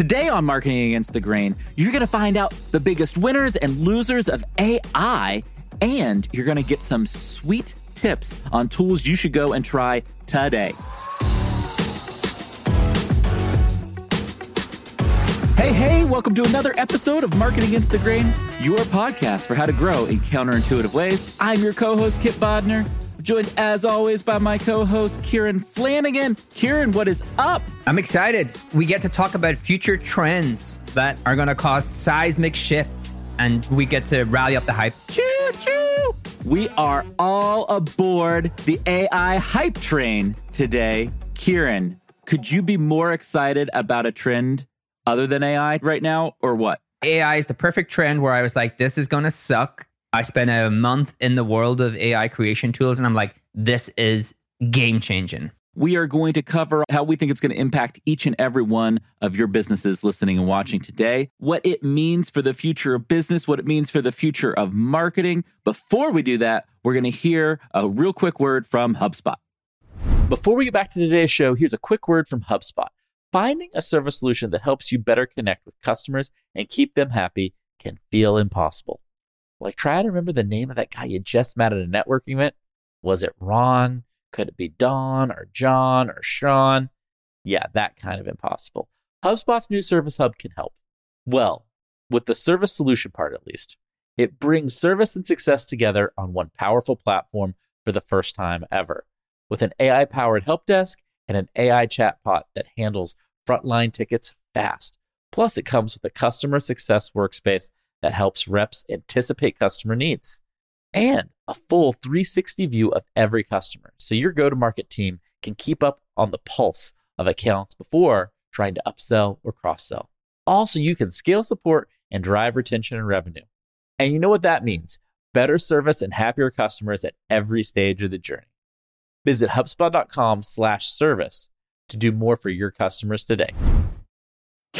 Today on Marketing Against the Grain, you're going to find out the biggest winners and losers of AI, and you're going to get some sweet tips on tools you should go and try today. Hey, hey, welcome to another episode of Marketing Against the Grain, your podcast for how to grow in counterintuitive ways. I'm your co host, Kipp Bodnar, joined as always by my co host, Kieran Flanagan. Kieran, what is up? I'm excited. We get to talk about future trends that are going to cause seismic shifts, and we get to rally up the hype. Choo choo! We are all aboard the AI hype train today. Kieran, could you be more excited about a trend other than AI right now, or what? AI is the perfect trend where I was like, this is going to suck. I spent a month in the world of AI creation tools, and I'm like, this is game changing. We are going to cover how we think it's going to impact each and every one of your businesses listening and watching today, what it means for the future of business, what it means for the future of marketing. Before we do that, we're going to hear a real quick word from HubSpot. Before we get back to today's show, here's a quick word from HubSpot. Finding a service solution that helps you better connect with customers and keep them happy can feel impossible. Like, try to remember the name of that guy you just met at a networking event. Was it Ron? Could it be Don or John or Sean? Yeah, that kind of impossible. HubSpot's new Service Hub can help. Well, with the service solution part at least. It brings service and success together on one powerful platform for the first time ever. With an AI powered help desk and an AI chatbot that handles frontline tickets fast. Plus, it comes with a customer success workspace that helps reps anticipate customer needs and a full 360 view of every customer. So your go to market team can keep up on the pulse of accounts before trying to upsell or cross sell. Also, you can scale support and drive retention and revenue. And you know what that means better service and happier customers at every stage of the journey. Visit HubSpot.com slash service to do more for your customers today.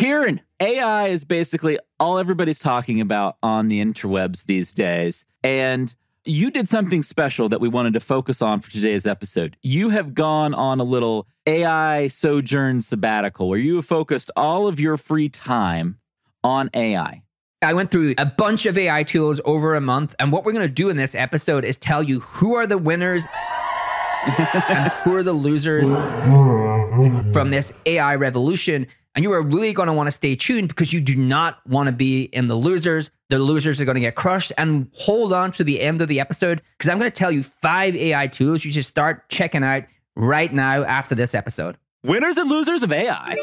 Kieran, AI is basically all everybody's talking about on the interwebs these days. And you did something special that we wanted to focus on for today's episode. You have gone on a little AI sojourn sabbatical where you have focused all of your free time on AI. I went through a bunch of AI tools over a month. And what we're going to do in this episode is tell you who are the winners and who are the losers from this AI revolution. And you are really going to want to stay tuned because you do not want to be in the losers. The losers are going to get crushed. And hold on to the end of the episode because I'm going to tell you five AI tools you should start checking out right now after this episode. Winners and losers of AI.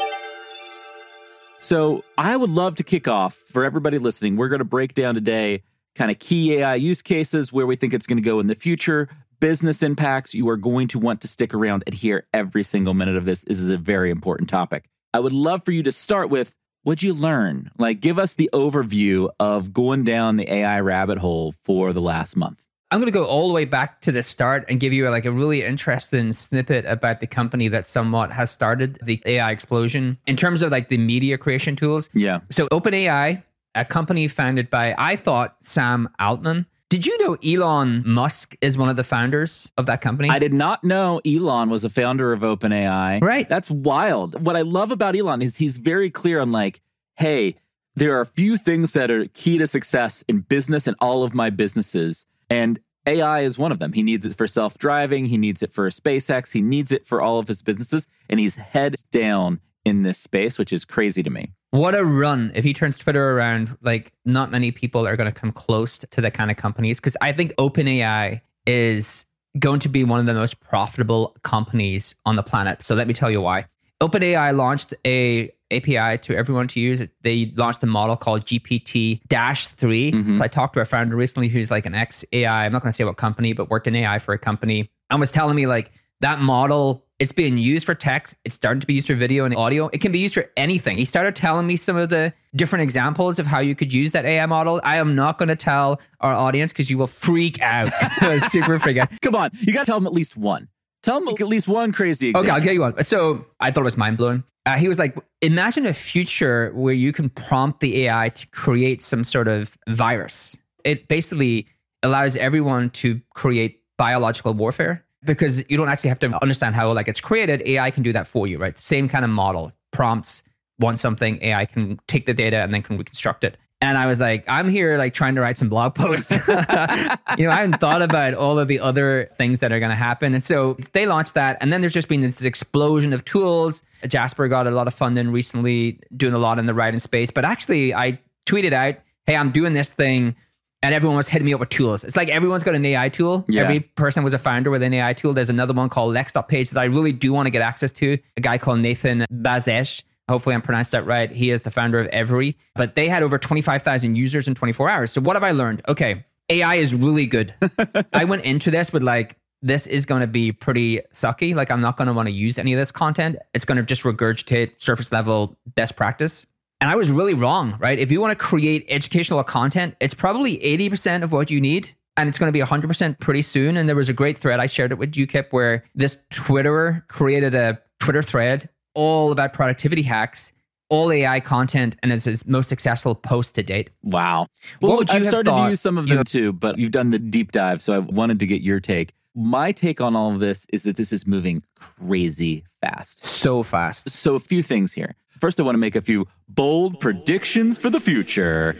So I would love to kick off for everybody listening. We're going to break down today kind of key AI use cases, where we think it's going to go in the future, business impacts. You are going to want to stick around and hear every single minute of this. This is a very important topic. I would love for you to start with what'd you learn? Like, give us the overview of going down the AI rabbit hole for the last month. I'm going to go all the way back to the start and give you like a really interesting snippet about the company that somewhat has started the AI explosion in terms of like the media creation tools. Yeah. So OpenAI, a company founded by I thought Sam Altman. Did you know Elon Musk is one of the founders of that company? I did not know Elon was a founder of OpenAI. Right. That's wild. What I love about Elon is he's very clear on like, hey, there are a few things that are key to success in business and all of my businesses. And AI is one of them. He needs it for self driving. He needs it for SpaceX. He needs it for all of his businesses. And he's heads down in this space, which is crazy to me. What a run. If he turns Twitter around, like not many people are going to come close to the kind of companies. Because I think OpenAI is going to be one of the most profitable companies on the planet. So let me tell you why. OpenAI launched a API to everyone to use. They launched a model called GPT 3. Mhm. I talked to a founder recently who's like an ex AI, I'm not going to say what company, but worked in AI for a company and was telling me like that model, it's being used for text. It's starting to be used for video and audio. It can be used for anything. He started telling me some of the different examples of how you could use that AI model. I am not going to tell our audience because you will freak out. Super freak out. Come on, you got to tell them at least one. Tell them at least one crazy example. Okay, I'll get you one. So I thought it was mind blowing. Uh, he was like, imagine a future where you can prompt the AI to create some sort of virus. It basically allows everyone to create biological warfare because you don't actually have to understand how like it's created. AI can do that for you, right? Same kind of model, prompts, want something, AI can take the data and then can reconstruct it. And I was like, I'm here like trying to write some blog posts. you know, I hadn't thought about all of the other things that are going to happen. And so they launched that. And then there's just been this explosion of tools. Jasper got a lot of funding recently, doing a lot in the writing space. But actually, I tweeted out, hey, I'm doing this thing. And everyone was hitting me up with tools. It's like everyone's got an AI tool. Yeah. Every person was a founder with an AI tool. There's another one called Lex.page that I really do want to get access to. A guy called Nathan Baschez Hopefully, I'm pronounced that right. He is the founder of Every, but they had over 25,000 users in 24 hours. So, what have I learned? Okay, AI is really good. I went into this with like, this is going to be pretty sucky. Like, I'm not going to want to use any of this content. It's going to just regurgitate surface level best practice. And I was really wrong, right? If you want to create educational content, it's probably 80% of what you need. And it's going to be 100% pretty soon. And there was a great thread. I shared it with you Kipp where this Twitterer created a Twitter thread all about productivity hacks, all AI content, and it's his most successful post to date. Wow. Well, you I've started thought, to use some of you them know- too, but you've done the deep dive, so I wanted to get your take. My take on all of this is that this is moving crazy fast. So fast. So, a few things here. First, I want to make a few bold predictions for the future.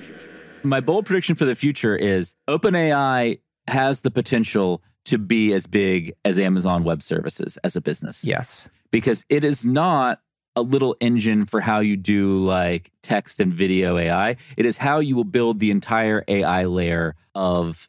My bold prediction for the future is OpenAI has the potential to be as big as Amazon Web Services as a business Yes. because it is not a little engine for how you do like text and video AI. It is how you will build the entire AI layer of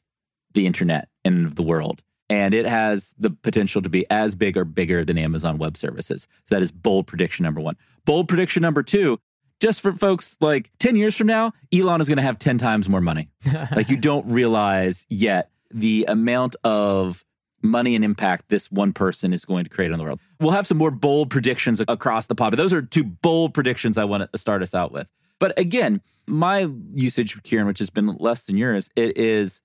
the internet and of the world. And it has the potential to be as big or bigger than Amazon Web Services. So that is bold prediction number one. Bold prediction number two, just for folks like 10 years from now, Elon is going to have 10 times more money. like you don't realize yet the amount of money and impact this one person is going to create in the world. We'll have some more bold predictions across the pod, but those are two bold predictions I want to start us out with. But again, my usage, Kieran, which has been less than yours, it is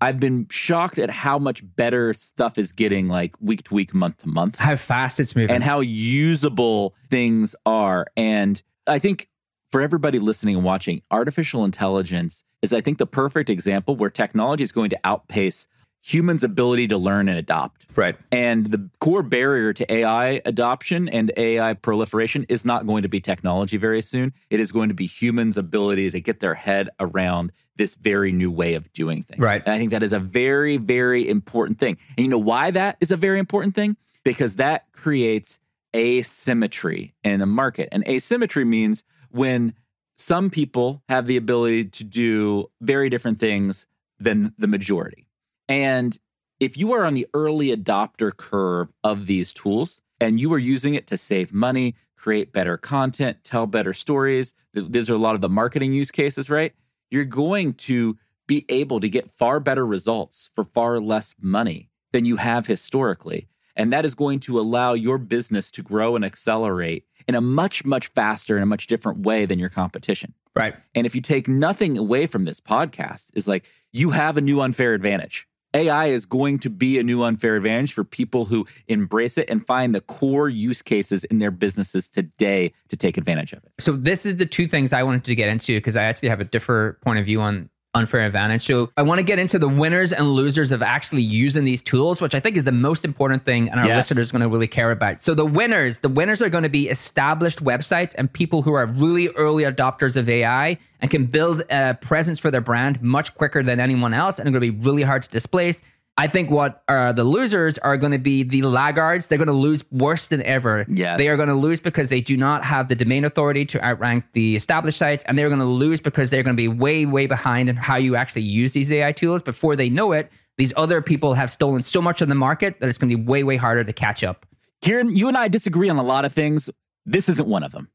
I've been shocked at how much better stuff is getting like week to week, month to month How fast it's moving. and how usable things are. And I think for everybody listening and watching, artificial intelligence is, I think, the perfect example where technology is going to outpace humans' ability to learn and adopt. right. And the core barrier to AI adoption and AI proliferation is not going to be technology very soon. It is going to be humans' ability to get their head around this very new way of doing things. Right. And I think that is a very, very important thing. And you know why that is a very important thing? Because that creates asymmetry in a market. And asymmetry means when some people have the ability to do very different things than the majority. And if you are on the early adopter curve of these tools and you are using it to save money, create better content, tell better stories, th- these are a lot of the marketing use cases, right? You're going to be able to get far better results for far less money than you have historically. And that is going to allow your business to grow and accelerate in a much, much faster and a much different way than your competition. Right. And if you take nothing away from this podcast, is like you have a new unfair advantage. AI is going to be a new unfair advantage for people who embrace it and find the core use cases in their businesses today to take advantage of it. So this is the two things I wanted to get into because I actually have a different point of view on unfair advantage. So I want to get into the winners and losers of actually using these tools, which I think is the most important thing and our Yes. listeners are going to really care about. So the winners, the winners are going to be established websites and people who are really early adopters of AI and can build a presence for their brand much quicker than anyone else and are going to be really hard to displace. I think what are the losers are going to be the laggards. They're going to lose worse than ever. Yes. They are going to lose because they do not have the domain authority to outrank the established sites, and they're going to lose because they're going to be way, way behind in how you actually use these AI tools. Before they know it, these other people have stolen so much of the market that it's going to be way, way harder to catch up. Kieran, you and I disagree on a lot of things. This isn't one of them.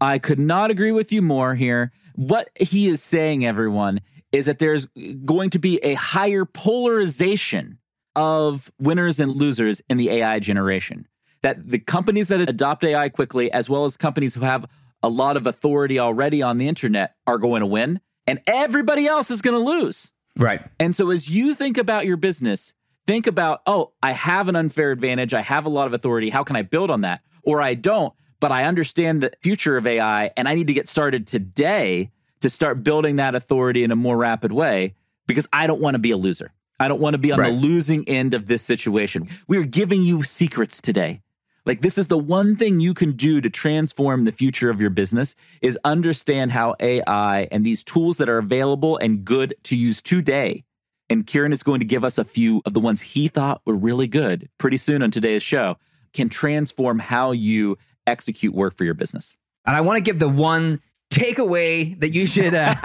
I could not agree with you more here. What he is saying, everyone, is that there's going to be a higher polarization of winners and losers in the AI generation. That the companies that adopt AI quickly, as well as companies who have a lot of authority already on the internet, are going to win, and everybody else is going to lose. Right. And so as you think about your business, think about, oh, I have an unfair advantage. I have a lot of authority. How can I build on that? Or I don't, but I understand the future of AI and I need to get started today to start building that authority in a more rapid way because I don't want to be a loser. I don't want to be on Right. the losing end of this situation. We are giving you secrets today Like this is the one thing you can do to transform the future of your business is understand how AI and these tools that are available and good to use today. And Kieran is going to give us a few of the ones he thought were really good pretty soon on today's show can transform how you execute work for your business. And I want to give the one takeaway that you should uh,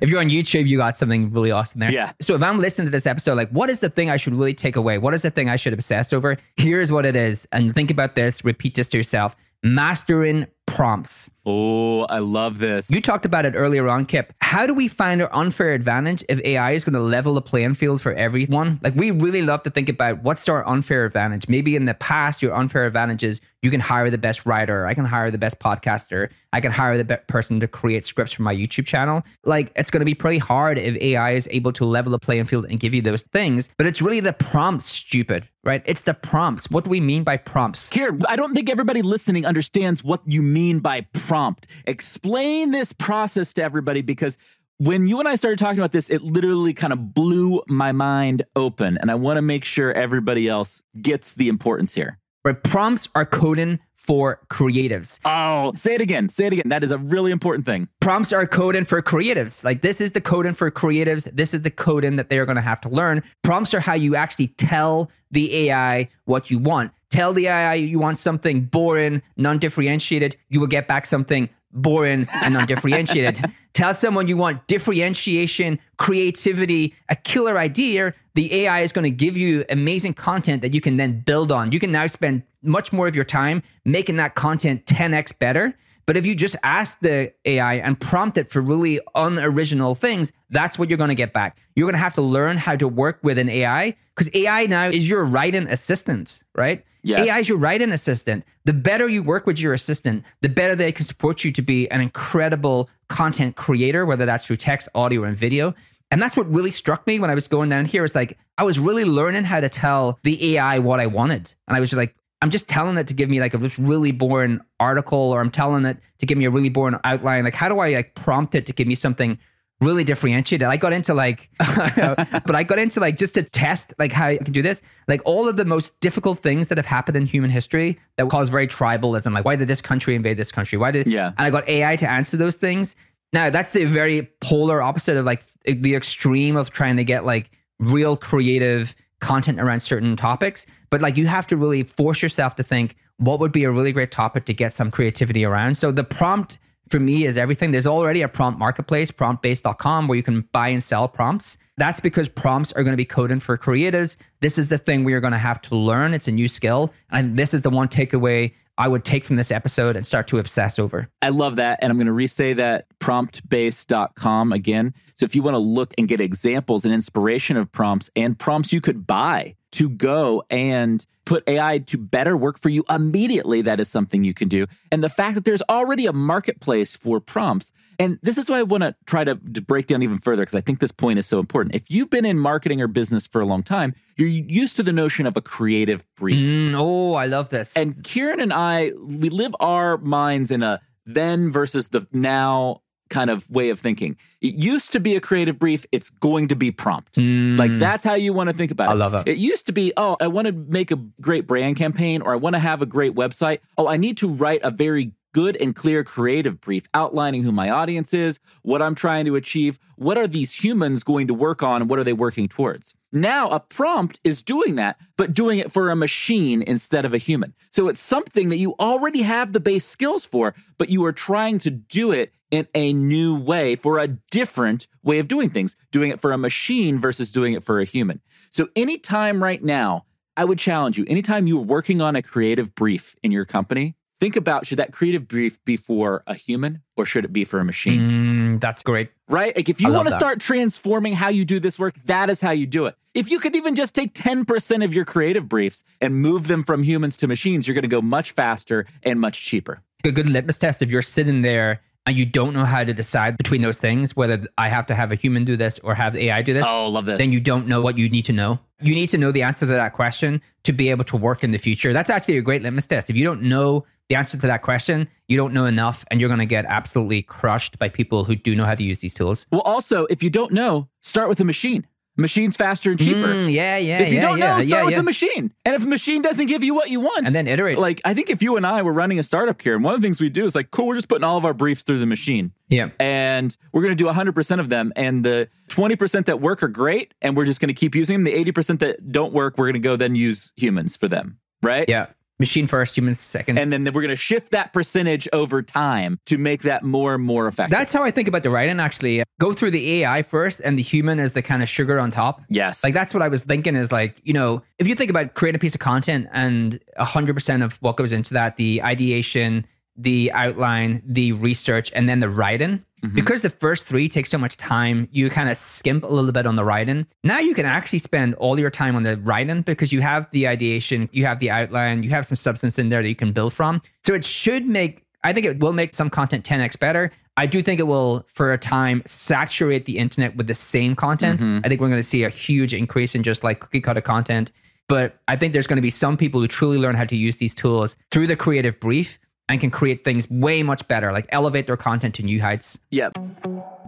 if you're on youtube you got something really awesome there. Yeah. so if i'm listening to this episode like what is the thing i should really take away? What is the thing i should obsess over? Here's what it is and think about this repeat this to yourself. Mastering prompts. Oh, I love this. you talked about it earlier on Kipp. How do we find our unfair advantage if ai is going to level the playing field for everyone? Like we really love to think about what's our unfair advantage. Maybe in the past your unfair advantage is you can hire the best writer i can hire the best podcaster i can hire the best person to create scripts for my youtube channel. Like it's going to be pretty hard if ai is able to level the playing field and give you those things but it's really the prompts stupid right? It's the prompts. What do we mean by prompts? Kieran, I don't think everybody listening understands what you mean by prompt. Explain this process to everybody because when you and I started talking about this, it literally kind of blew my mind open. And I want to make sure everybody else gets the importance here. right prompts are coding for creatives Oh, say it again. Say it again. That is a really important thing. prompts are coding for creatives. Like this is the coding for creatives. This is the coding that they're going to have to learn. Prompts are how you actually tell the AI what you want. Tell the AI you want something boring, non-differentiated. You will get back something boring and non-differentiated. Tell someone you want differentiation, creativity, a killer idea. The AI is going to give you amazing content that you can then build on. You can now spend much more of your time making that content 10x better. But if you just ask the AI and prompt it for really unoriginal things, that's what you're going to get back. You're going to have to learn how to work with an AI because AI now is your writing assistant, right? Yes. AI is your writing assistant. The better you work with your assistant, the better they can support you to be an incredible content creator, whether that's through text, audio, and video. And that's what really struck me when I was going down here. here. Is like I was really learning how to tell the AI what I wanted, and I was just like, I'm just telling it to give me like a really boring article, or I'm telling it to give me a really boring outline. Like, how do I like prompt it to give me something really differentiated? I got into like, but I got into like just to test like how I can do this. Like all of the most difficult things that have happened in human history that cause very tribalism. Like, why did this country invade this country? Why did Yeah. And I got AI to answer those things. Now that's the very polar opposite of like the extreme of trying to get like real creative content around certain topics. But like you have to really force yourself to think what would be a really great topic to get some creativity around. So the prompt for me is everything. There's already a prompt marketplace, promptbase.com, where you can buy and sell prompts. That's because prompts are going to be coding for creators. This is the thing we are going to have to learn. It's a new skill. And this is the one takeaway I would take from this episode and start to obsess over. I love that. And I'm going to resay that promptbase.com again. So if you want to look and get examples and inspiration of prompts and prompts you could buy to go and put AI to better work for you immediately, that is something you can do. And the fact that there's already a marketplace for prompts. And this is why I want to try to, break down even further because I think this point is so important. If you've been in marketing or business for a long time, you're used to the notion of a creative brief. Mm, oh, I love this. And Kieran and I, we live our minds in a then versus the now kind of way of thinking. It used to be a creative brief, it's going to be prompt. Like that's how you want to think about it. Mm. I love it. It used to be, oh, I want to make a great brand campaign or I want to have a great website. Oh, I need to write a very good and clear creative brief outlining who my audience is, what I'm trying to achieve, what are these humans going to work on, and what are they working towards. Now, a prompt is doing that, but doing it for a machine instead of a human. So it's something that you already have the base skills for, but you are trying to do it in a new way for a different way of doing things, doing it for a machine versus doing it for a human. So anytime right now, I would challenge you, anytime you are working on a creative brief in your company, think about should that creative brief be for a human or should it be for a machine? Mm, that's great. Right? Like if you want to start transforming how you do this work, that is how you do it. If you could even just take 10% of your creative briefs and move them from humans to machines, you're going to go much faster and much cheaper. A good litmus test if you're sitting there and you don't know how to decide between those things, whether I have to have a human do this or have AI do this, Oh, love this. then you don't know what you need to know. You need to know the answer to that question to be able to work in the future. That's actually a great litmus test. If you don't know the answer to that question, you don't know enough and you're going to get absolutely crushed by people who do know how to use these tools. Well, also, if you don't know, start with a machine. Machines faster and cheaper. Mm, yeah, yeah. if you yeah, don't yeah, know, start yeah, with yeah. a machine. And if a machine doesn't give you what you want, and then iterate. like I think if you and I were running a startup here, and one of the things we do is like, cool, we're just putting all of our briefs through the machine. yeah. And we're going to do 100% of them. And the 20% that work are great. And we're just going to keep using them. The 80% that don't work, we're going to go then use humans for them. Right. Yeah. Machine first, humans second. And then we're going to shift that percentage over time to make that more and more effective. That's how I think about the writing, actually. Go through the AI first, and the human is the kind of sugar on top. yes. Like that's what I was thinking is like, you know, if you think about creating a piece of content and 100% of what goes into that, the ideation, the outline, the research, and then the writing, Mm-hmm. because the first three take so much time, you kind of skimp a little bit on the writing. Now you can actually spend all your time on the writing because you have the ideation, you have the outline, you have some substance in there that you can build from. So it should make, I think it will make some content 10x better. I do think it will, for a time, saturate the internet with the same content. Mm-hmm. I think we're going to see a huge increase in just like cookie cutter content. But I think there's going to be some people who truly learn how to use these tools through the creative brief and can create things way much better, like elevate their content to new heights. Yeah.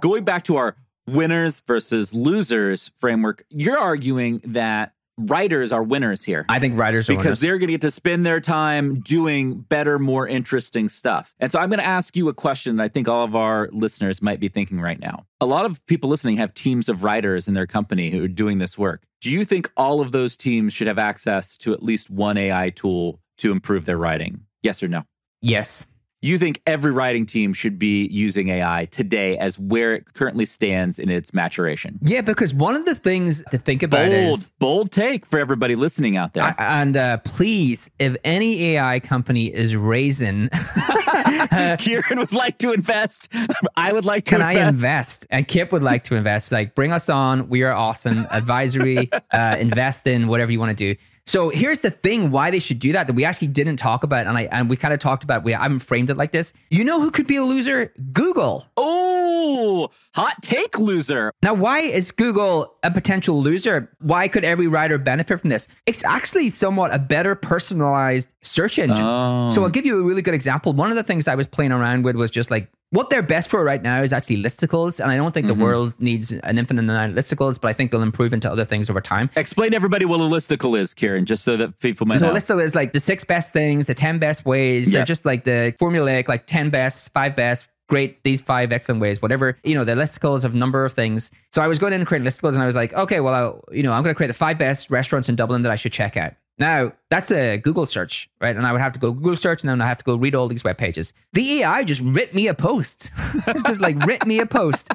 Going back to our winners versus losers framework, you're arguing that writers are winners here. I think writers are because winners. they're going to get to spend their time doing better, more interesting stuff. And so I'm going to ask you a question that I think all of our listeners might be thinking right now. A lot of people listening have teams of writers in their company who are doing this work. Do you think all of those teams should have access to at least one AI tool to improve their writing? Yes or no? Yes. You think every writing team should be using AI today as where it currently stands in its maturation? Yeah, because one of the things to think about Bold, is bold take for everybody listening out there. I- and uh, please, if any AI company is raising, Kieran would like to invest. I would like to can I invest. invest? And Kipp would like to invest. Like, bring us on. We are awesome. Advisory, uh, invest in whatever you want to do. So here's the thing: why they should do that that we actually didn't talk about, and I and we kind of talked about. We I haven't framed it like this. You know who could be a loser? Google. Oh, hot take loser. Now, why is Google a potential loser? Why could every writer benefit from this? It's actually somewhat a better personalized search engine. Oh. So I'll give you a really good example. One of the things I was playing around with was just like what they're best for right now is actually listicles. And I don't think the mm-hmm. world needs an infinite amount of listicles, but I think they'll improve into other things over time. Explain to everybody what a listicle is, Kieran, just so that people might So know. A listicle is like the six best things, the 10 best ways. Yeah. They're just like the formulaic, like 10 best, five best, great, these five excellent ways, whatever. You know, the listicles of a number of things. So I was going in and creating listicles and I was like, okay, well, I, you know, I'm going to create the five best restaurants in Dublin that I should check out. Now, that's a Google search, right? And I would have to go Google search and then I have to go read all these web pages. The AI just writ me a post, just like writ me a post.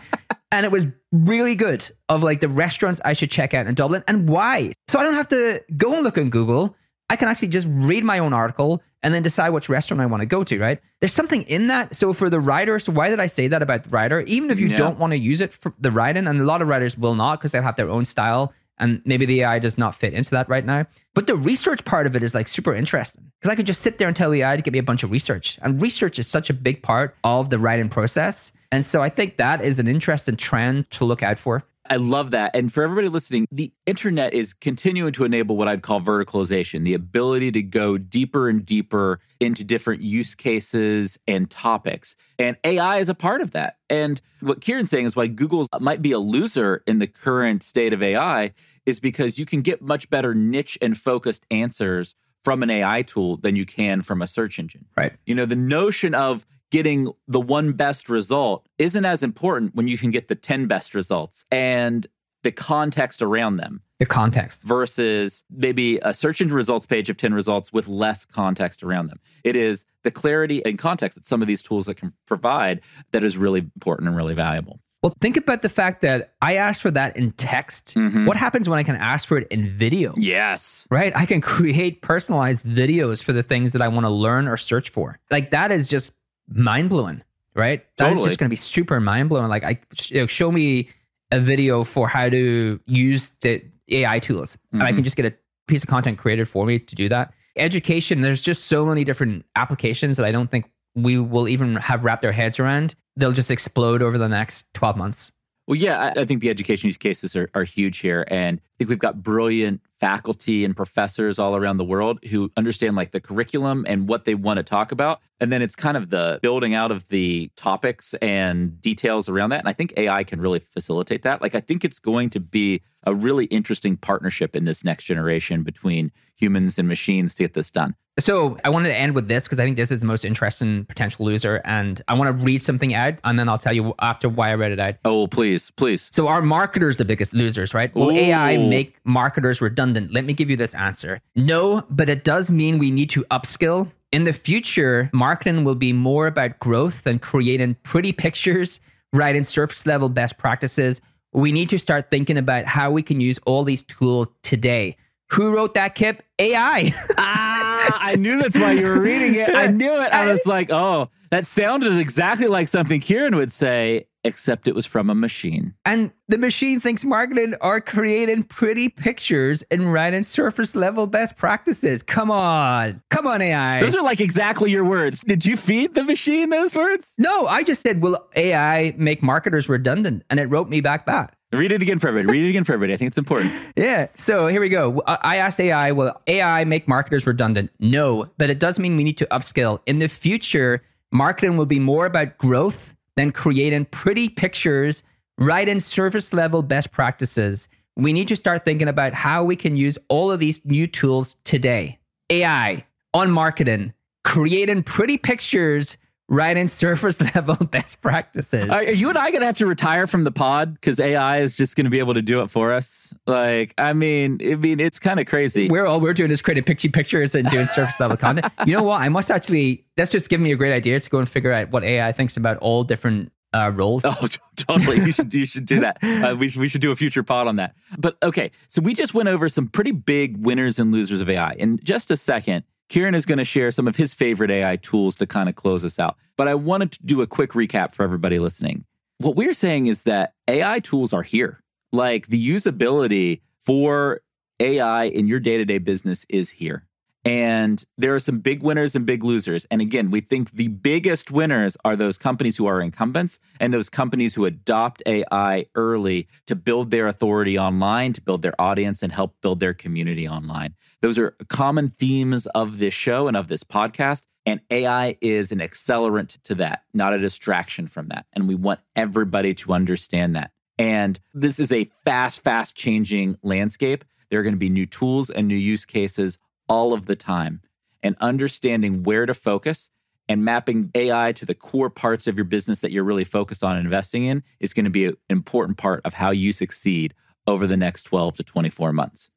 And it was really good of like the restaurants I should check out in Dublin and why. So I don't have to go and look on Google. I can actually just read my own article and then decide which restaurant I want to go to, right? There's something in that. So for the writer, so why did I say that about the writer? Even if you Yeah. don't want to use it for the writing, and a lot of writers will not because they'll have their own style and maybe the AI does not fit into that right now. But the research part of it is like super interesting because I could just sit there and tell the AI to give me a bunch of research. And research is such a big part of the writing process. And so I think that is an interesting trend to look out for. I love that. And for everybody listening, the internet is continuing to enable what I'd call verticalization, the ability to go deeper and deeper into different use cases and topics. And AI is a part of that. And what Kieran's saying is why Google might be a loser in the current state of AI is because you can get much better niche and focused answers from an AI tool than you can from a search engine. Right. You know, the notion of getting the one best result isn't as important when you can get the 10 best results and the context around them The context. versus maybe a search engine results page of 10 results with less context around them. It is the clarity and context that some of these tools that can provide that is really important and really valuable. Well, think about the fact that I asked for that in text. Mm-hmm. What happens when I can ask for it in video? Yes. Right? I can create personalized videos for the things that I want to learn or search for. Like that is just mind blowing, right? That is Totally. just going to be super mind blowing. Like, I you know, show me a video for how to use the AI tools, and I can mm-hmm. just get a piece of content created for me to do that. Education, there's just so many different applications that I don't think we will even have wrapped our heads around. They'll just explode over the next 12 months. Well, yeah, I, I think the education use cases are, are huge here. And I think we've got brilliant faculty and professors all around the world who understand like the curriculum and what they want to talk about. And then it's kind of the building out of the topics and details around that. And I think AI can really facilitate that. Like, I think it's going to be a really interesting partnership in this next generation between humans and machines to get this done. So I wanted to end with this because I think this is the most interesting potential loser. And I want to read something out and then I'll tell you after why I read it out. Oh, please, please. So are marketers the biggest losers, right? Will Ooh. AI make marketers redundant? Let me give you this answer. No, but it does mean we need to upskill. In the future, marketing will be more about growth than creating pretty pictures, writing surface level best practices. We need to start thinking about how we can use all these tools today. Who wrote that, Kipp? AI. ah, I knew that's why you were reading it. I knew it. I was like, oh, that sounded exactly like something Kieran would say, except it was from a machine. And the machine thinks marketing are creating pretty pictures and writing surface level best practices. Come on. Come on, AI. Those are like exactly your words. Did you feed the machine those words? No, I just said, will AI make marketers redundant? And it wrote me back that. Read it again for everybody. Read it again for everybody. I think it's important. Yeah. So here we go. I asked AI, will AI make marketers redundant? No, but it does mean we need to upskill. In the future, marketing will be more about growth than creating pretty pictures, writing surface level best practices. We need to start thinking about how we can use all of these new tools today. AI on marketing, creating pretty pictures, writing surface level best practices. Are you and I going to have to retire from the pod because AI is just going to be able to do it for us? Like, I mean, I mean, it's kind of crazy. We're all we're doing is creating picture pictures and doing surface level content. You know what? I must actually. That's just giving me a great idea to go and figure out what AI thinks about all different uh, roles. Oh, totally. you should you should do that. Uh, we should we should do a future pod on that. But okay, so we just went over some pretty big winners and losers of AI. In just a second, Kieran is going to share some of his favorite AI tools to kind of close us out. But I wanted to do a quick recap for everybody listening. What we're saying is that AI tools are here. Like the usability for AI in your day to day business is here. And there are some big winners and big losers. And again, we think the biggest winners are those companies who are incumbents and those companies who adopt AI early to build their authority online, to build their audience, and help build their community online. Those are common themes of this show and of this podcast. And AI is an accelerant to that, not a distraction from that. And we want everybody to understand that. And this is a fast, fast changing landscape. There are going to be new tools and new use cases all of the time and understanding where to focus and mapping AI to the core parts of your business that you're really focused on investing in is going to be an important part of how you succeed over the next 12 to 24 months.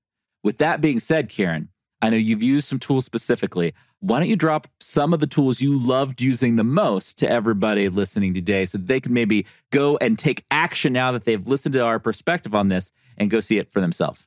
With that being said, Kieran, I know you've used some tools specifically. Why don't you drop some of the tools you loved using the most to everybody listening today so they can maybe go and take action now that they've listened to our perspective on this and go see it for themselves?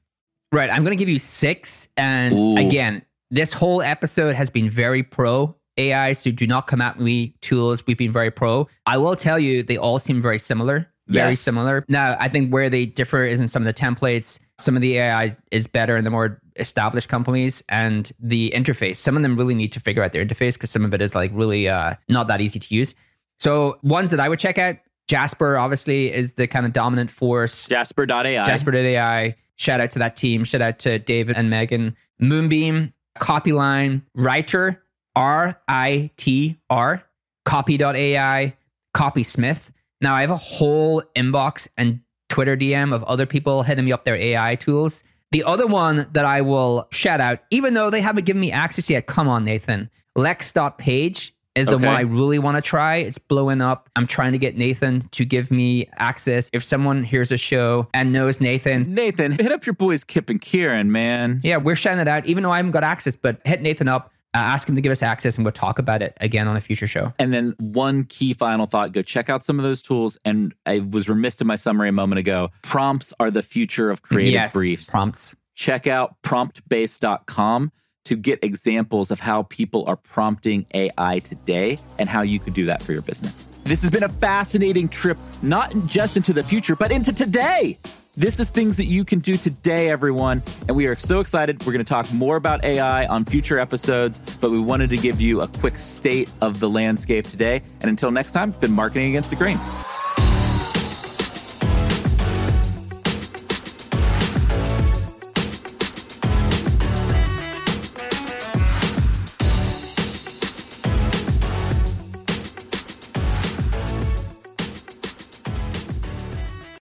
Right. I'm going to give you six. And Ooh. again, this whole episode has been very pro AI. So do not come at me tools. We've been very pro. I will tell you, they all seem very similar. Very Yes. similar. Now, I think where they differ is in some of the templates. Some of the AI is better in the more established companies and the interface. Some of them really need to figure out their interface because some of it is like really uh, not that easy to use. So ones that I would check out, Jasper obviously is the kind of dominant force. Jasper.ai. Jasper.ai. Shout out to that team. Shout out to David and Megan. Moonbeam, Copyline, Rytr, R I T R, Copy.ai, Copysmith. Now I have a whole inbox and Twitter DM of other people hitting me up their AI tools. The other one that I will shout out, even though they haven't given me access yet, come on, Nathan. Lex.page is the Okay. one I really want to try. It's blowing up. I'm trying to get Nathan to give me access. If someone hears a show and knows Nathan, Nathan, hit up your boys Kipp and Kieran, man. yeah, we're shouting it out, even though I haven't got access, but hit Nathan up, uh, ask him to give us access, and we'll talk about it again on a future show. And then one key final thought go check out some of those tools. And I was remiss in my summary a moment ago. Prompts are the future of creative yes, briefs. prompts. check out promptbase.com to get examples of how people are prompting AI today and how you could do that for your business. This has been a fascinating trip, not just into the future, but into today. This is things that you can do today, everyone. And we are so excited. We're going to talk more about AI on future episodes, but we wanted to give you a quick state of the landscape today. And until next time, it's been Marketing Against the Grain.